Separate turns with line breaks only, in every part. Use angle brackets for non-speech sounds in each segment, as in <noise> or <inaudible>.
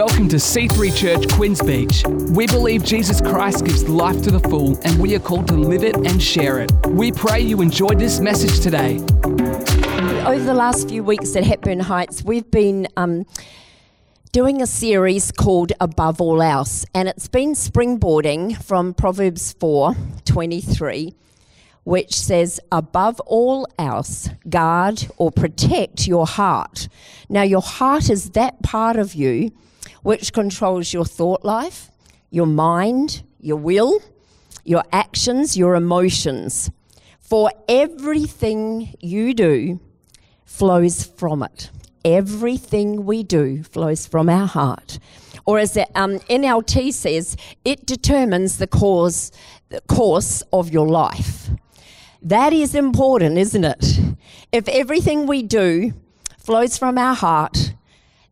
Welcome to C3 Church Queens Beach. We believe Jesus Christ gives life to the full, and we are called to live it and share it. We pray you enjoyed this message today.
Over the last few weeks at Hepburn Heights, we've been um, doing a series called Above All Else, and it's been springboarding from Proverbs 4 23 which says, above all else, guard or protect your heart. Now, your heart is that part of you which controls your thought life, your mind, your will, your actions, your emotions. For everything you do flows from it. Everything we do flows from our heart. Or as the um, NLT says, it determines the cause, the course of your life. That is important, isn't it? If everything we do flows from our heart,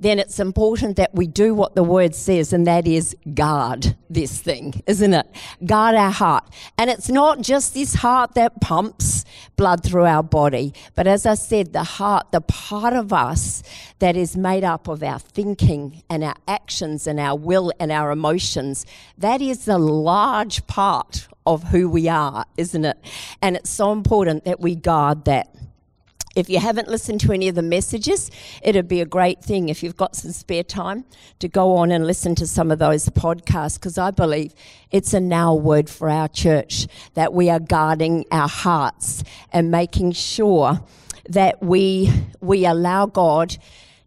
then it's important that we do what the word says, and that is guard this thing, isn't it? Guard our heart. And it's not just this heart that pumps blood through our body, but as I said, the heart, the part of us that is made up of our thinking and our actions and our will and our emotions, that is a large part of who we are, isn't it? And it's so important that we guard that. If you haven't listened to any of the messages, it'd be a great thing if you've got some spare time to go on and listen to some of those podcasts because I believe it's a now word for our church that we are guarding our hearts and making sure that we we allow God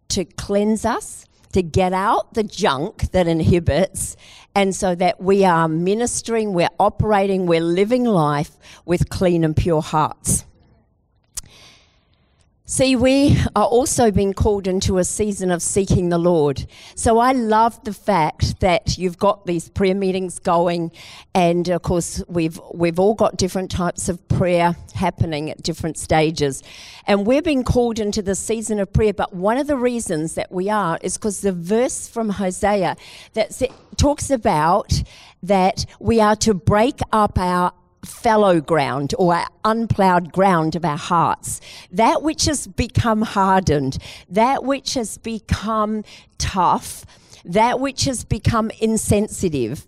to cleanse us, to get out the junk that inhibits and so that we are ministering, we're operating, we're living life with clean and pure hearts. See, we are also being called into a season of seeking the Lord. So I love the fact that you've got these prayer meetings going, and of course we've we've all got different types of prayer happening at different stages, and we're being called into the season of prayer. But one of the reasons that we are is because the verse from Hosea that talks about that we are to break up our fallow ground or our unplowed ground of our hearts, that which has become hardened, that which has become tough, that which has become insensitive,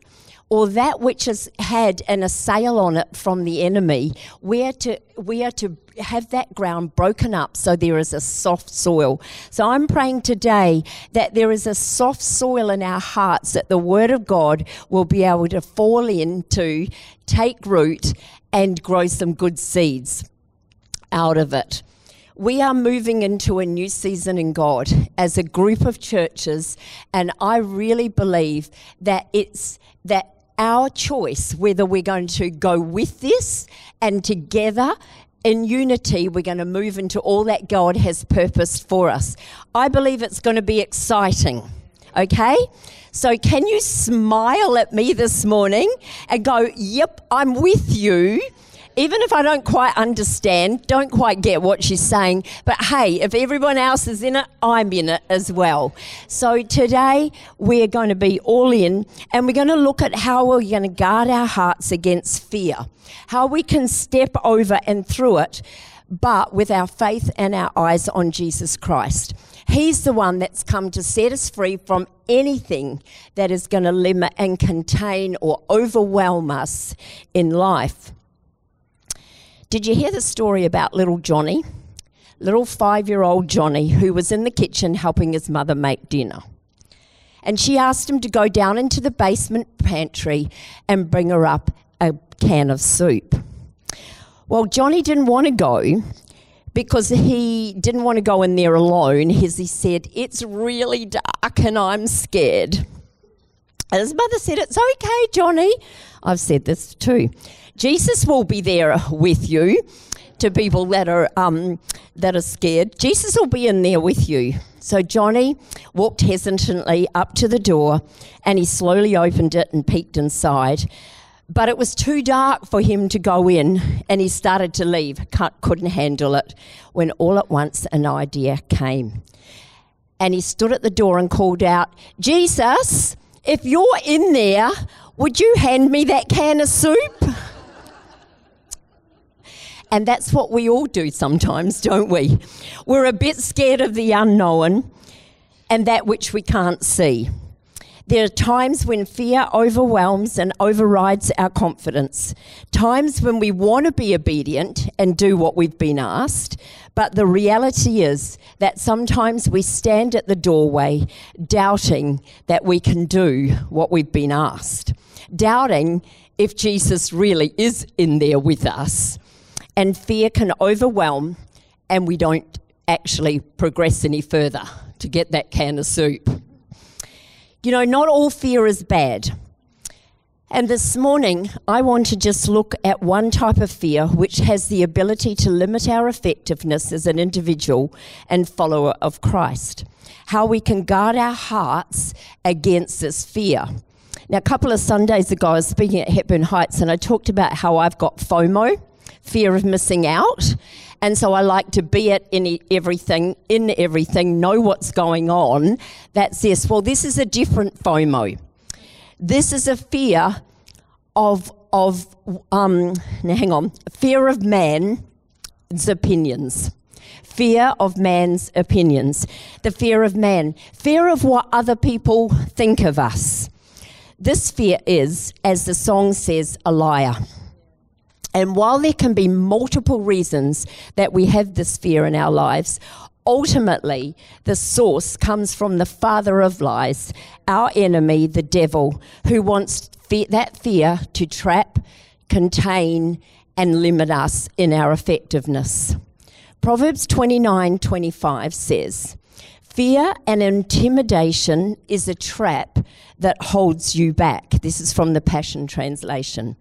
or that which has had an assail on it from the enemy, we are to, we are to have that ground broken up so there is a soft soil. So I'm praying today that there is a soft soil in our hearts that the Word of God will be able to fall into, take root, and grow some good seeds out of it. We are moving into a new season in God as a group of churches, and I really believe that it's that our choice whether we're going to go with this and together in unity, we're going to move into all that God has purposed for us. I believe it's going to be exciting. Okay? So, can you smile at me this morning and go, Yep, I'm with you even if I don't quite understand, don't quite get what she's saying, but hey, if everyone else is in it, I'm in it as well. So today we're going to be all in and we're going to look at how we're going to guard our hearts against fear, how we can step over and through it, but with our faith and our eyes on Jesus Christ. He's the one that's come to set us free from anything that is going to limit and contain or overwhelm us in life. Did you hear the story about little Johnny? Little five year old Johnny, who was in the kitchen helping his mother make dinner. And she asked him to go down into the basement pantry and bring her up a can of soup. Well, Johnny didn't want to go because he didn't want to go in there alone. As he said, It's really dark and I'm scared. His mother said, It's okay, Johnny. I've said this too. Jesus will be there with you to people that are um, that are scared. Jesus will be in there with you. So Johnny walked hesitantly up to the door, and he slowly opened it and peeked inside. But it was too dark for him to go in, and he started to leave. Couldn't handle it. When all at once an idea came, and he stood at the door and called out, "Jesus, if you're in there, would you hand me that can of soup?" And that's what we all do sometimes, don't we? We're a bit scared of the unknown and that which we can't see. There are times when fear overwhelms and overrides our confidence, times when we want to be obedient and do what we've been asked, but the reality is that sometimes we stand at the doorway doubting that we can do what we've been asked, doubting if Jesus really is in there with us. And fear can overwhelm, and we don't actually progress any further to get that can of soup. You know, not all fear is bad. And this morning, I want to just look at one type of fear which has the ability to limit our effectiveness as an individual and follower of Christ. How we can guard our hearts against this fear. Now, a couple of Sundays ago, I was speaking at Hepburn Heights and I talked about how I've got FOMO, fear of missing out. And so I like to be at any, everything, in everything, know what's going on. That's this. Well, this is a different FOMO. This is a fear of, of um, now hang on, fear of man's opinions. Fear of man's opinions. The fear of man. Fear of what other people think of us. This fear is, as the song says, a liar. And while there can be multiple reasons that we have this fear in our lives, ultimately the source comes from the father of lies, our enemy, the devil, who wants that fear to trap, contain, and limit us in our effectiveness. Proverbs 29 25 says, Fear and intimidation is a trap that holds you back. This is from the Passion Translation.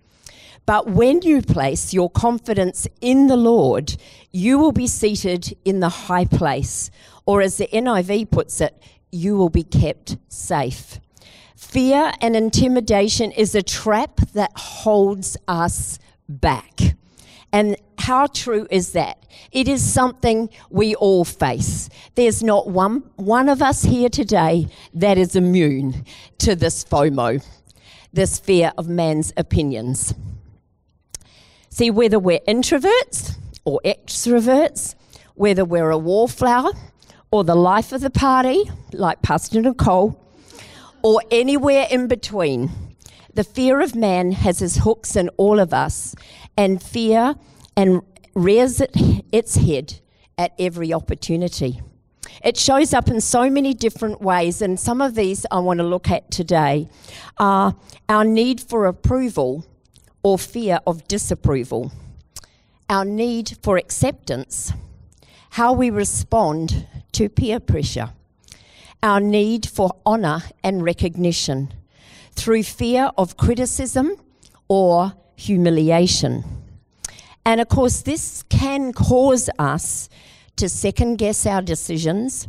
But when you place your confidence in the Lord, you will be seated in the high place. Or as the NIV puts it, you will be kept safe. Fear and intimidation is a trap that holds us back. And how true is that? It is something we all face. There's not one, one of us here today that is immune to this FOMO, this fear of man's opinions. See, whether we're introverts or extroverts, whether we're a wallflower or the life of the party, like Pastor Nicole, or anywhere in between, the fear of man has its hooks in all of us, and fear and rears it, its head at every opportunity. It shows up in so many different ways, and some of these I want to look at today are our need for approval or fear of disapproval, our need for acceptance, how we respond to peer pressure, our need for honour and recognition through fear of criticism or humiliation. And of course, this can cause us to second guess our decisions,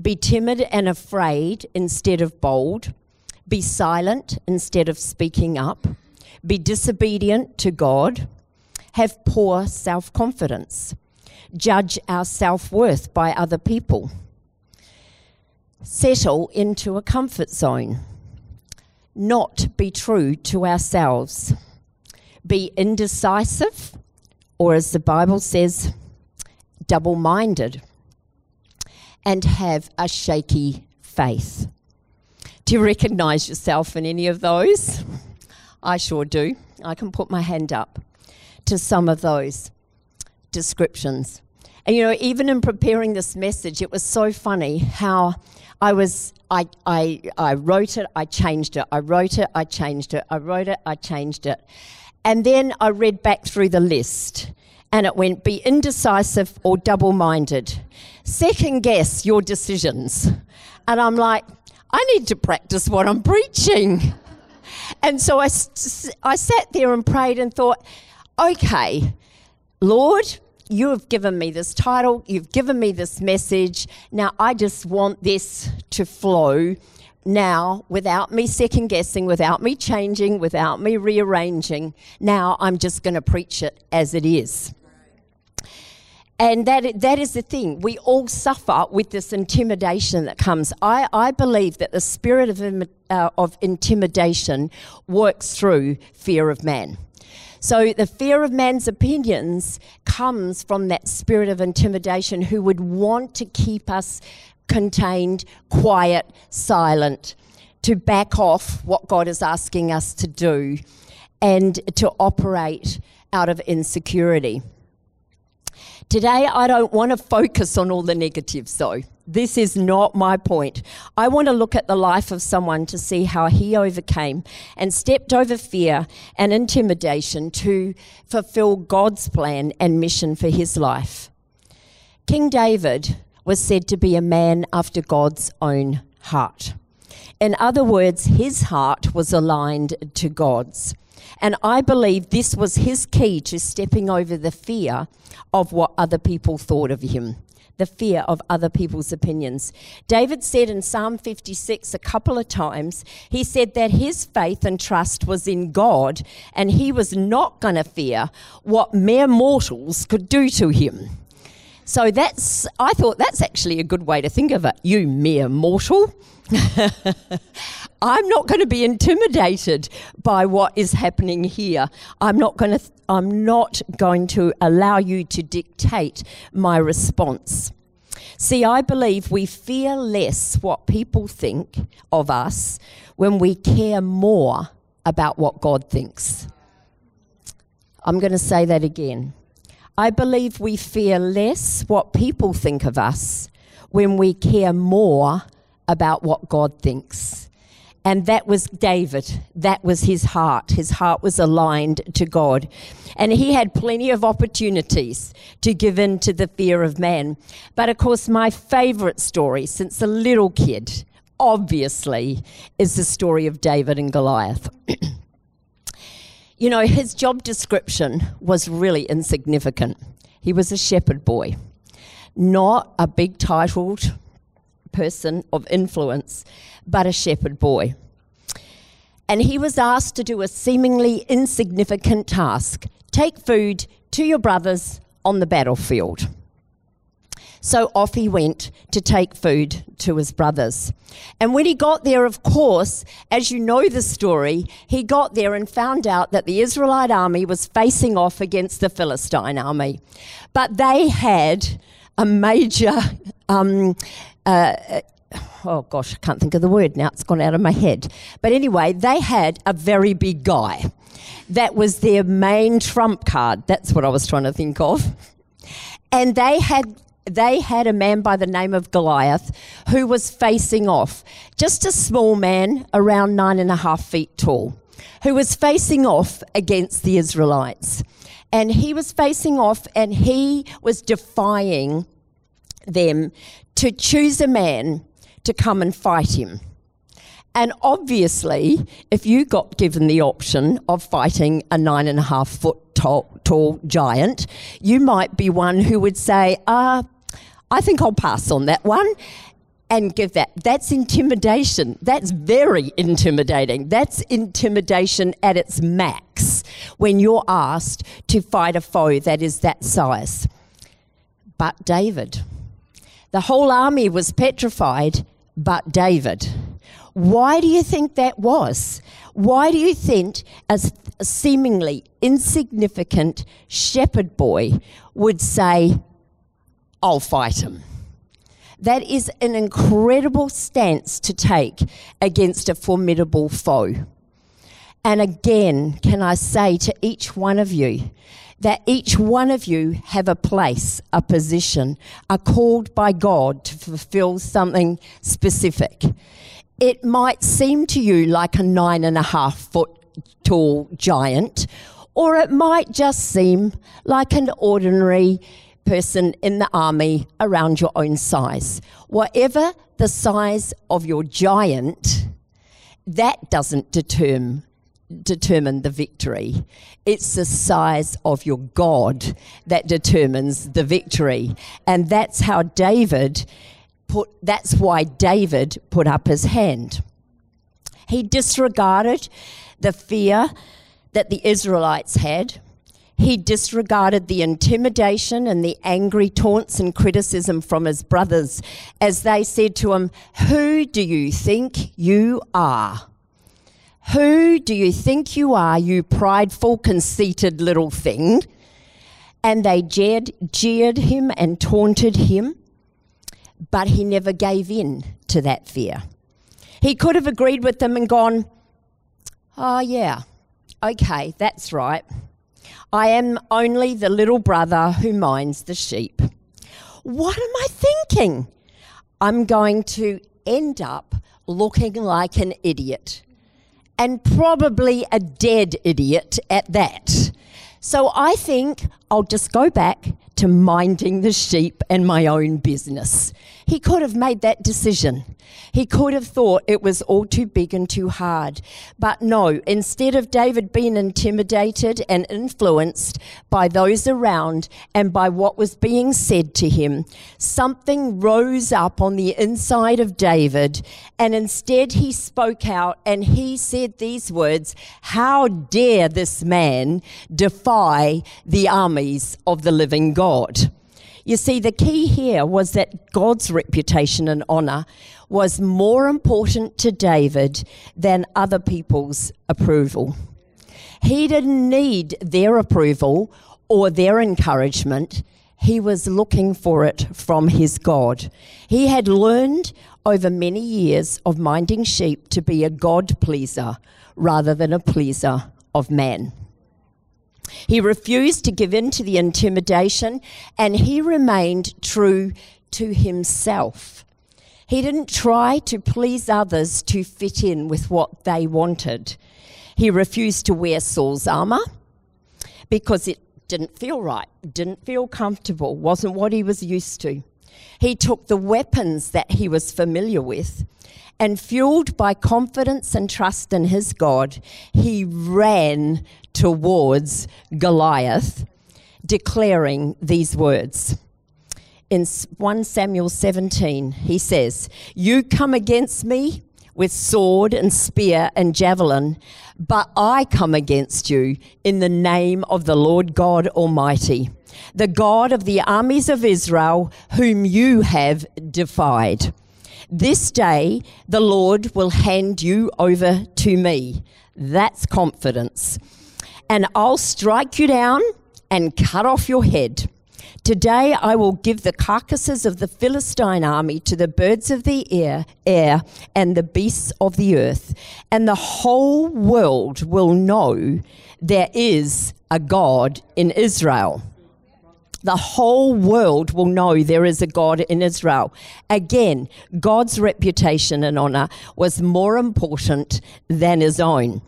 be timid and afraid instead of bold, be silent instead of speaking up be disobedient to God, have poor self confidence, judge our self worth by other people, settle into a comfort zone, not be true to ourselves, be indecisive, or as the Bible says, double minded, and have a shaky faith. Do you recognize yourself in any of those? I sure do. I can put my hand up to some of those descriptions. And you know, even in preparing this message, it was so funny how I was I, I, I wrote it, I changed it, I wrote it, I changed it, I wrote it, I changed it. And then I read back through the list and it went be indecisive or double minded. Second guess your decisions. And I'm like, I need to practice what I'm preaching. And so I, I sat there and prayed and thought, okay, Lord, you have given me this title, you've given me this message. Now I just want this to flow now without me second guessing, without me changing, without me rearranging. Now I'm just going to preach it as it is. And that, that is the thing. We all suffer with this intimidation that comes. I, I believe that the spirit of, uh, of intimidation works through fear of man. So the fear of man's opinions comes from that spirit of intimidation who would want to keep us contained, quiet, silent, to back off what God is asking us to do and to operate out of insecurity. Today, I don't want to focus on all the negatives, though. This is not my point. I want to look at the life of someone to see how he overcame and stepped over fear and intimidation to fulfill God's plan and mission for his life. King David was said to be a man after God's own heart. In other words, his heart was aligned to God's. And I believe this was his key to stepping over the fear of what other people thought of him, the fear of other people's opinions. David said in Psalm 56 a couple of times, he said that his faith and trust was in God and he was not going to fear what mere mortals could do to him. So that's, I thought that's actually a good way to think of it. You mere mortal. <laughs> I'm not going to be intimidated by what is happening here. I'm not going to I'm not going to allow you to dictate my response. See, I believe we fear less what people think of us when we care more about what God thinks. I'm going to say that again. I believe we fear less what people think of us when we care more about what God thinks. And that was David. That was his heart. His heart was aligned to God. And he had plenty of opportunities to give in to the fear of man. But of course, my favorite story since a little kid, obviously, is the story of David and Goliath. <clears throat> you know, his job description was really insignificant. He was a shepherd boy, not a big titled person of influence, but a shepherd boy. And he was asked to do a seemingly insignificant task take food to your brothers on the battlefield. So off he went to take food to his brothers. And when he got there, of course, as you know the story, he got there and found out that the Israelite army was facing off against the Philistine army. But they had a major um, uh, oh gosh, I can't think of the word now, it's gone out of my head. But anyway, they had a very big guy. That was their main trump card. That's what I was trying to think of. And they had they had a man by the name of Goliath who was facing off, just a small man around nine and a half feet tall, who was facing off against the Israelites. And he was facing off and he was defying them to choose a man to come and fight him. And obviously, if you got given the option of fighting a nine and a half foot tall, tall giant, you might be one who would say, uh, I think I'll pass on that one and give that. That's intimidation. That's very intimidating. That's intimidation at its max when you're asked to fight a foe that is that size. But David, the whole army was petrified but David. Why do you think that was? Why do you think a seemingly insignificant shepherd boy would say, I'll fight him? That is an incredible stance to take against a formidable foe. And again, can I say to each one of you, that each one of you have a place, a position, are called by God to fulfill something specific. It might seem to you like a nine and a half foot tall giant, or it might just seem like an ordinary person in the army around your own size. Whatever the size of your giant, that doesn't determine determine the victory. It's the size of your God that determines the victory. And that's how David put, that's why David put up his hand. He disregarded the fear that the Israelites had. He disregarded the intimidation and the angry taunts and criticism from his brothers as they said to him, Who do you think you are? Who do you think you are, you prideful, conceited little thing? And they jeered, jeered him and taunted him, but he never gave in to that fear. He could have agreed with them and gone, Oh, yeah, okay, that's right. I am only the little brother who minds the sheep. What am I thinking? I'm going to end up looking like an idiot and probably a dead idiot at that. So I think I'll just go back to minding the sheep and my own business. He could have made that decision. He could have thought it was all too big and too hard. But no, instead of David being intimidated and influenced by those around and by what was being said to him, something rose up on the inside of David, and instead he spoke out and he said these words How dare this man defy the armies of the living God? You see, the key here was that God's reputation and honour was more important to David than other people's approval. He didn't need their approval or their encouragement. He was looking for it from his God. He had learned over many years of minding sheep to be a God pleaser rather than a pleaser of man. He refused to give in to the intimidation and he remained true to himself. He didn't try to please others to fit in with what they wanted. He refused to wear Saul's armor because it didn't feel right, didn't feel comfortable, wasn't what he was used to. He took the weapons that he was familiar with and fueled by confidence and trust in his God, he ran towards Goliath, declaring these words. In 1 Samuel 17, he says, You come against me with sword and spear and javelin, but I come against you in the name of the Lord God Almighty, the God of the armies of Israel, whom you have defied. This day the Lord will hand you over to me. That's confidence. And I'll strike you down and cut off your head. Today I will give the carcasses of the Philistine army to the birds of the air, air and the beasts of the earth, and the whole world will know there is a God in Israel the whole world will know there is a God in Israel. Again, God's reputation and honor was more important than his own.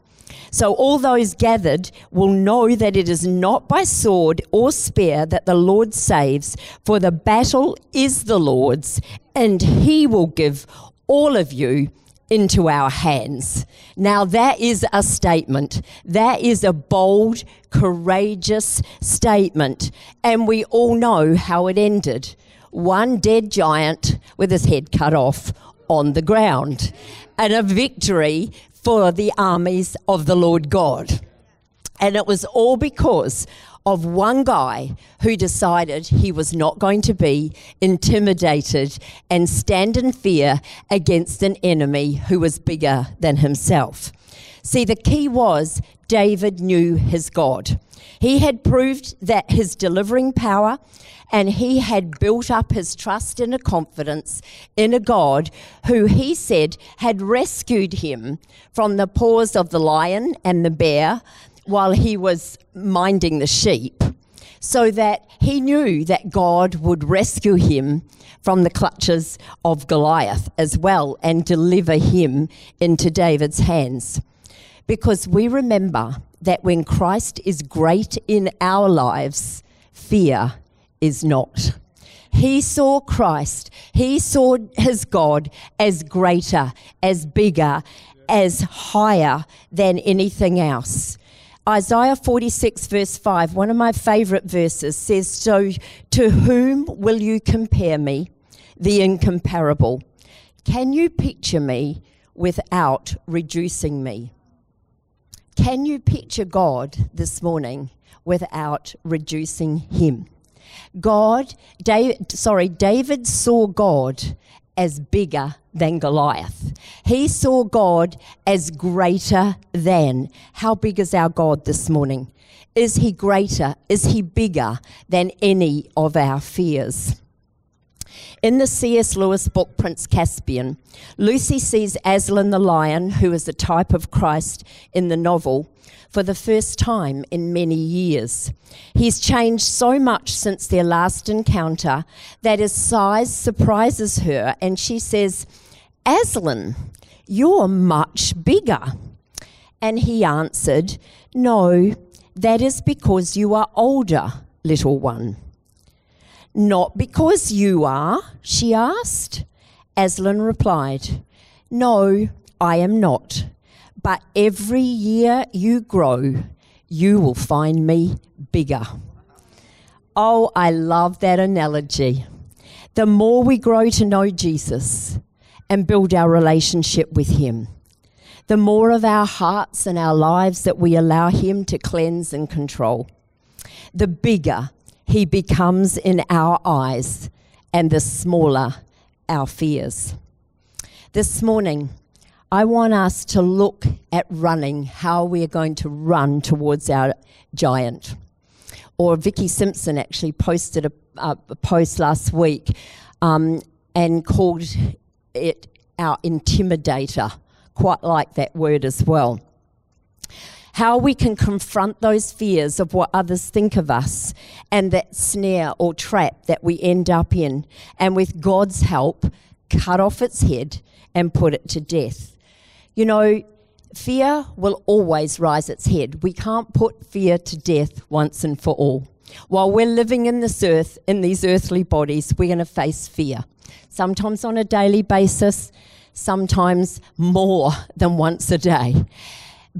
So all those gathered will know that it is not by sword or spear that the Lord saves, for the battle is the Lord's, and he will give all of you into our hands. Now, that is a statement. That is a bold, courageous statement. And we all know how it ended one dead giant with his head cut off on the ground, and a victory for the armies of the Lord God. And it was all because of one guy who decided he was not going to be intimidated and stand in fear against an enemy who was bigger than himself. See, the key was David knew his God. He had proved that his delivering power and he had built up his trust and a confidence in a God who he said had rescued him from the paws of the lion and the bear, while he was minding the sheep, so that he knew that God would rescue him from the clutches of Goliath as well and deliver him into David's hands. Because we remember that when Christ is great in our lives, fear is not. He saw Christ, he saw his God as greater, as bigger, as higher than anything else. Isaiah 46, verse 5, one of my favorite verses, says, So to whom will you compare me, the incomparable? Can you picture me without reducing me? Can you picture God this morning without reducing him? God, David, sorry, David saw God as bigger than Goliath. He saw God as greater than. How big is our God this morning? Is he greater? Is he bigger than any of our fears? In the C.S. Lewis book Prince Caspian, Lucy sees Aslan the lion, who is a type of Christ in the novel, for the first time in many years. He's changed so much since their last encounter that his size surprises her, and she says, Aslan, you're much bigger. And he answered, No, that is because you are older, little one. Not because you are, she asked. Aslan replied, No, I am not. But every year you grow, you will find me bigger. Oh, I love that analogy. The more we grow to know Jesus and build our relationship with Him, the more of our hearts and our lives that we allow Him to cleanse and control, the bigger He becomes in our eyes and the smaller our fears. This morning, I want us to look at running, how we are going to run towards our giant. Or Vicky Simpson actually posted a, a post last week um, and called it our intimidator. Quite like that word as well. How we can confront those fears of what others think of us and that snare or trap that we end up in, and with God's help, cut off its head and put it to death. You know, fear will always rise its head. We can't put fear to death once and for all. While we're living in this earth, in these earthly bodies, we're going to face fear. Sometimes on a daily basis, sometimes more than once a day.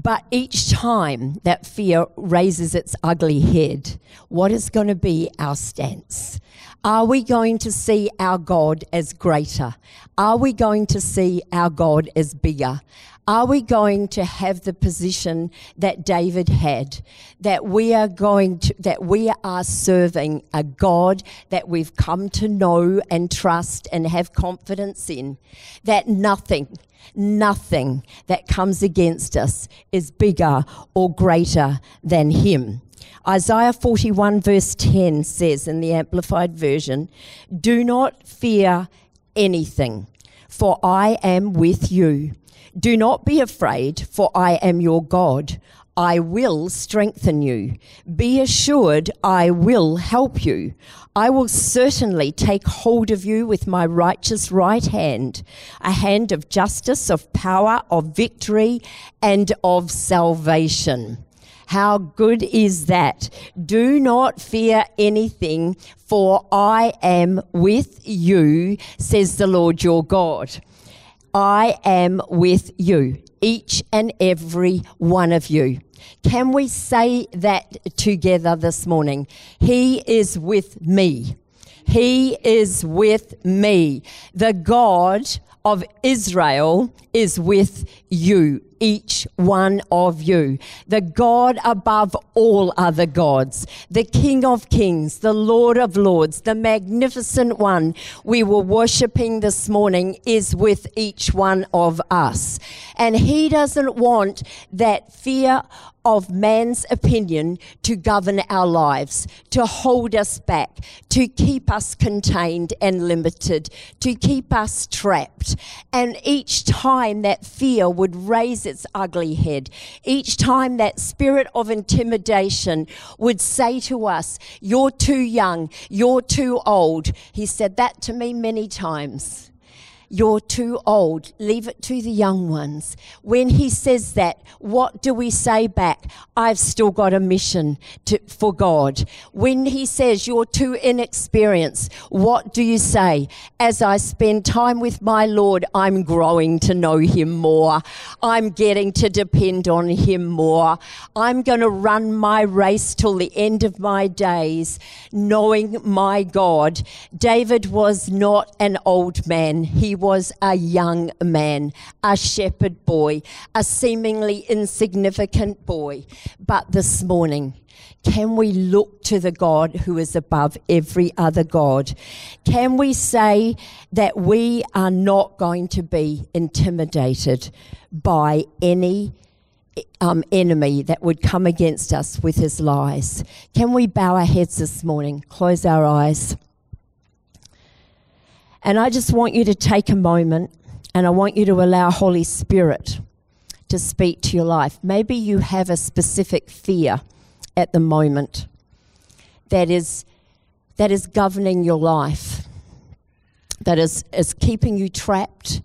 But each time that fear raises its ugly head, what is going to be our stance? Are we going to see our God as greater? Are we going to see our God as bigger? Are we going to have the position that David had? That we are going to, that we are serving a God that we've come to know and trust and have confidence in. That nothing, nothing that comes against us is bigger or greater than him. Isaiah 41, verse 10 says in the Amplified Version, Do not fear anything, for I am with you. Do not be afraid, for I am your God. I will strengthen you. Be assured, I will help you. I will certainly take hold of you with my righteous right hand, a hand of justice, of power, of victory, and of salvation. How good is that? Do not fear anything, for I am with you, says the Lord your God. I am with you, each and every one of you. Can we say that together this morning? He is with me. He is with me. The God of Israel is with you, each one of you. The God above all other gods, the King of kings, the Lord of lords, the magnificent one we were worshiping this morning is with each one of us. And he doesn't want that fear of man's opinion to govern our lives, to hold us back, to keep us contained and limited, to keep us trapped. And each time that fear would raise its ugly head, each time that spirit of intimidation would say to us, You're too young, you're too old. He said that to me many times. You're too old. Leave it to the young ones. When he says that, what do we say back? I've still got a mission to, for God. When he says you're too inexperienced, what do you say? As I spend time with my Lord, I'm growing to know him more. I'm getting to depend on him more. I'm going to run my race till the end of my days, knowing my God. David was not an old man. He was a young man, a shepherd boy, a seemingly insignificant boy. But this morning, can we look to the God who is above every other God? Can we say that we are not going to be intimidated by any um, enemy that would come against us with his lies? Can we bow our heads this morning, close our eyes? And I just want you to take a moment and I want you to allow Holy Spirit to speak to your life. Maybe you have a specific fear at the moment that is that is governing your life, that is, is keeping you trapped,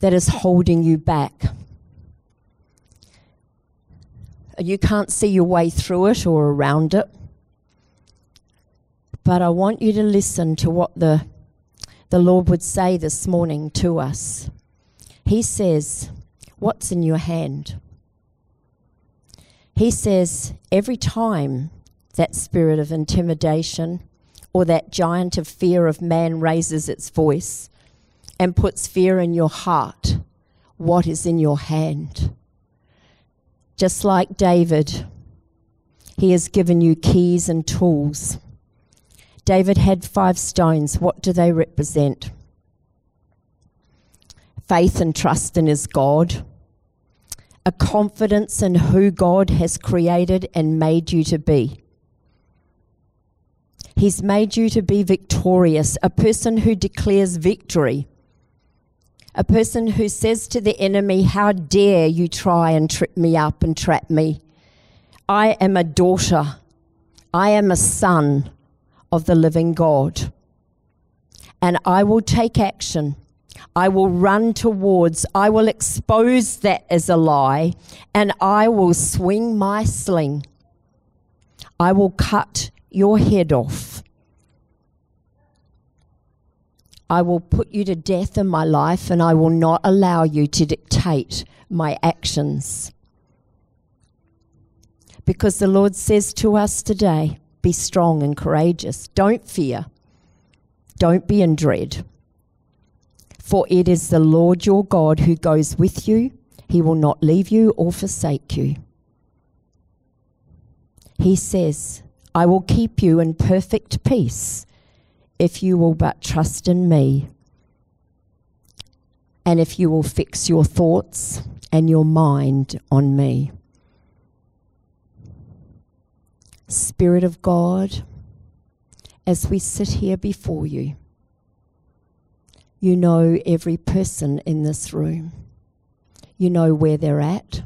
that is holding you back. You can't see your way through it or around it. But I want you to listen to what the, the Lord would say this morning to us. He says, What's in your hand? He says, Every time that spirit of intimidation or that giant of fear of man raises its voice and puts fear in your heart, what is in your hand? Just like David, he has given you keys and tools. David had five stones. What do they represent? Faith and trust in his God, a confidence in who God has created and made you to be He's made you to be victorious, a person who declares victory, a person who says to the enemy, How dare you try and trip me up and trap me? I am a daughter, I am a son of the living God. And I will take action. I will run towards, I will expose that as a lie, and I will swing my sling. I will cut your head off. I will put you to death in my life and I will not allow you to dictate my actions. Because the Lord says to us today be strong and courageous. Don't fear. Don't be in dread. For it is the Lord your God who goes with you. He will not leave you or forsake you. He says, I will keep you in perfect peace if you will but trust in me. And if you will fix your thoughts and your mind on me. Spirit of God, as we sit here before you, you know every person in this room. You know where they're at.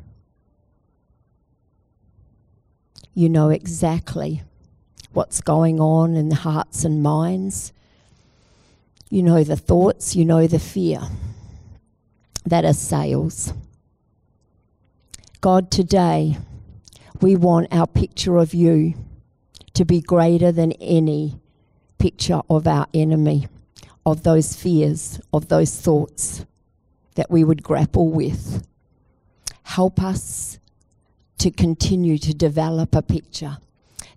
You know exactly what's going on in the hearts and minds. You know the thoughts, you know the fear that assails. God, today we want our picture of you to be greater than any picture of our enemy, of those fears, of those thoughts that we would grapple with. Help us to continue to develop a picture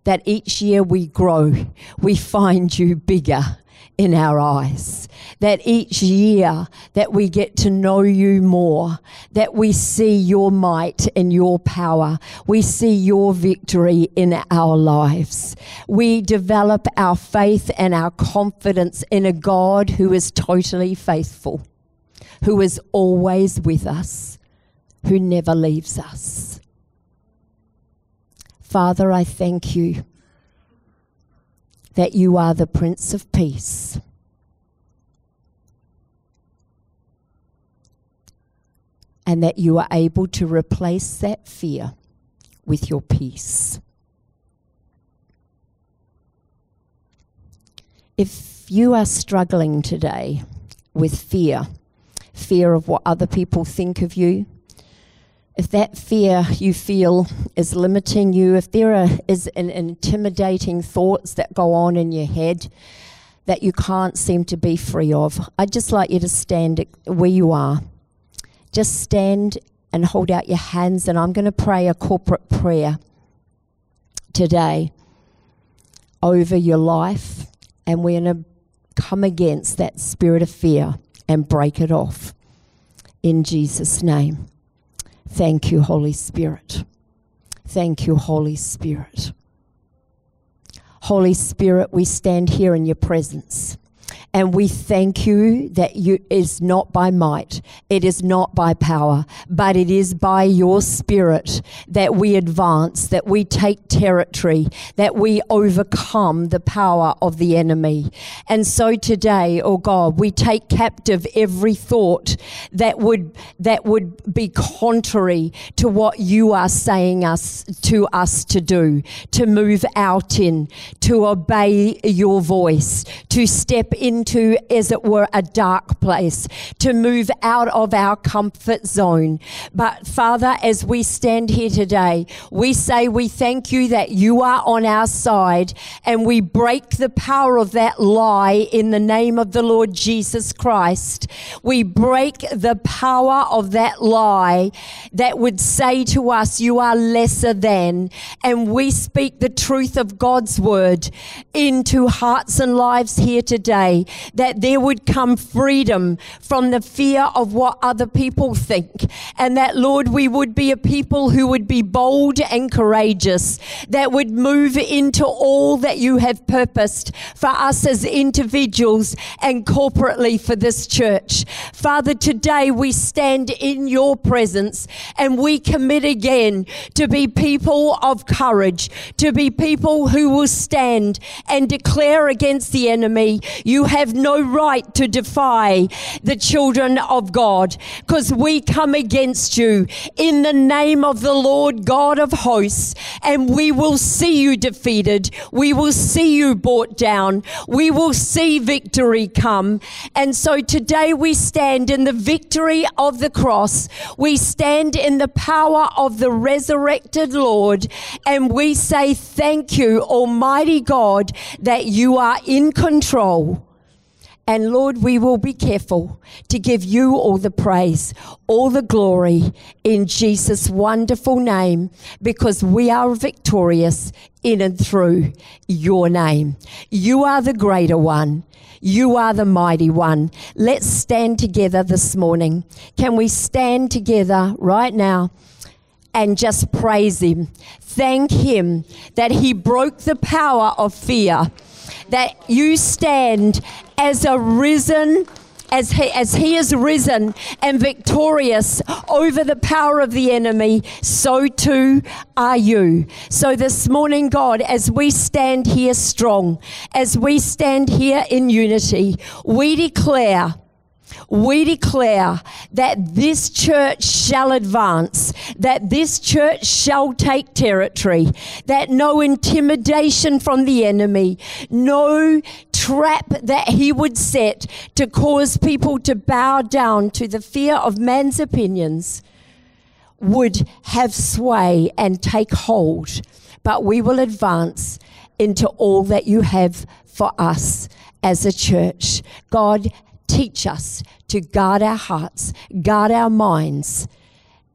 that each year we grow, we find you bigger in our eyes. That each year that we get to know you more, that we see your might and your power. We see your victory in our lives. We develop our faith and our confidence in a God who is totally faithful, who is always with us, who never leaves us. Father, I thank you that you are the Prince of Peace. And that you are able to replace that fear with your peace. If you are struggling today with fear, fear of what other people think of you, if that fear you feel is limiting you, if there are, is an intimidating thoughts that go on in your head that you can't seem to be free of, I'd just like you to stand where you are. Just stand and hold out your hands, and I'm going to pray a corporate prayer today over your life, and we're going to come against that spirit of fear and break it off in Jesus' name. Thank you, Holy Spirit. Thank you, Holy Spirit. Holy Spirit, we stand here in your presence And we thank you that you is not by might, it is not by power, but it is by your spirit that we advance, that we take territory, that we overcome the power of the enemy. And so today, oh God, we take captive every thought that would that would be contrary to what you are saying us to us to do, to move out in, to obey your voice, to step into, as it were, a dark place, to move out of our comfort zone. But Father, as we stand here today, we say we thank you that you are on our side and we break the power of that lie in the name of the Lord Jesus Christ. We break the power of that lie that would say to us, You are lesser than. And we speak the truth of God's word into hearts and lives here today, that there would come freedom from the fear of what other people think. And that, Lord, we would be a people who would be bold and courageous, that would move into all that you have purposed for us as individuals and corporately for this church. Father, today we stand in your presence and we commit again to be people of courage, to be people who will stand and declare against the enemy, you have no right to defy the children of God, because we come against you in the name of the Lord God of hosts, and we will see you defeated. We will see you brought down. We will see victory come. And so today we stand in the victory of the cross. We stand in the power of the resurrected Lord, and we say, Thank you, Almighty God, that you are in control. And Lord, we will be careful to give you all the praise, all the glory in Jesus' wonderful name, because we are victorious in and through your name. You are the greater one. You are the mighty one. Let's stand together this morning. Can we stand together right now? and just praise Him. Thank Him that He broke the power of fear, that you stand as a risen. As he, as he is risen and victorious over the power of the enemy, so too are you. So, this morning, God, as we stand here strong, as we stand here in unity, we declare we declare that this church shall advance, that this church shall take territory, that no intimidation from the enemy, no trap that he would set to cause people to bow down to the fear of man's opinions would have sway and take hold. But we will advance into all that you have for us as a church. God, teach us to guard our hearts, guard our minds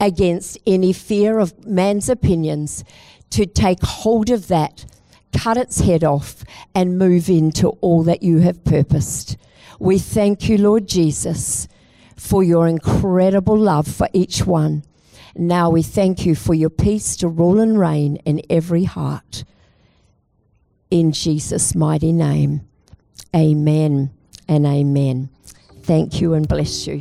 against any fear of man's opinions, to take hold of that, cut its head off, and move into all that you have purposed. We thank you, Lord Jesus, for your incredible love for each one. Now we thank you for your peace to rule and reign in every heart. In Jesus' mighty name, amen and amen. Thank you and bless you.